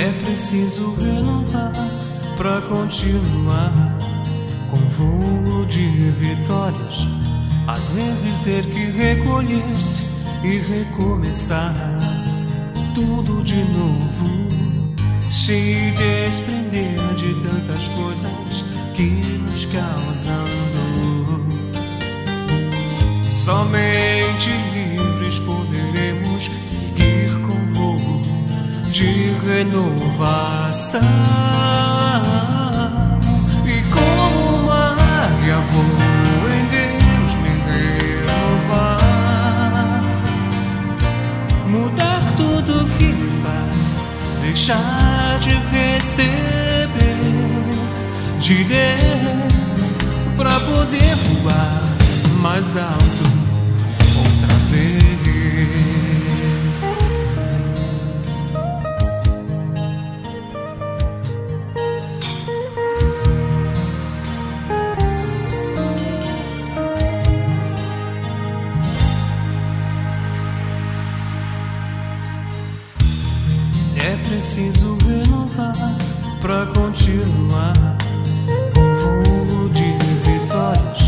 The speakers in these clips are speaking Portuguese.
É preciso renovar para continuar com voo de vitórias. Às vezes ter que recolher-se e recomeçar tudo de novo. Se desprender de tantas coisas que nos causam dor. Somente renovação. E como uma águia vou em Deus me renovar. Mudar tudo que me faz deixar de receber de Deus para poder voar mais alto preciso renovar para continuar voo de vitórias.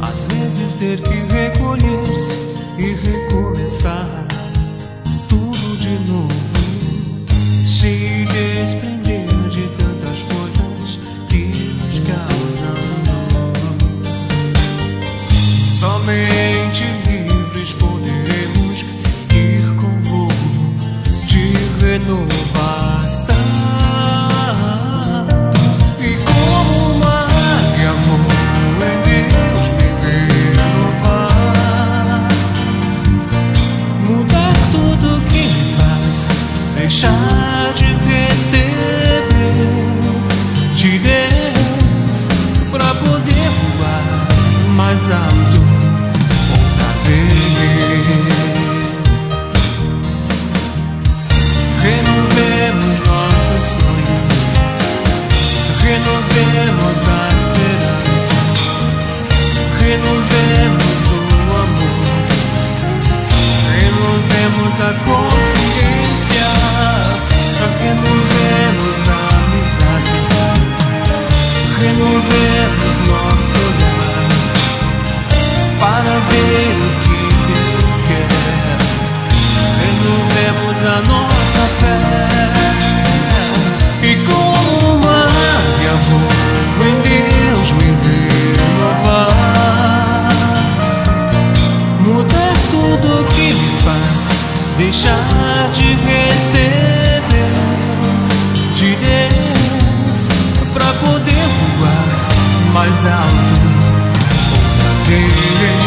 Às vezes ter que recolher-se e recomeçar deixar de receber. De Deus para poder voar mais alto outra vez. Renovemos nossos sonhos, renovemos a esperança, renovemos o amor, renovemos a consciência, renovemos nosso olhar para ver o que Deus quer. Renovemos a nossa fé E como uma águia vou em Deus me renovar Mudar tudo que me faz Deixar de receber mais alto. Outra vez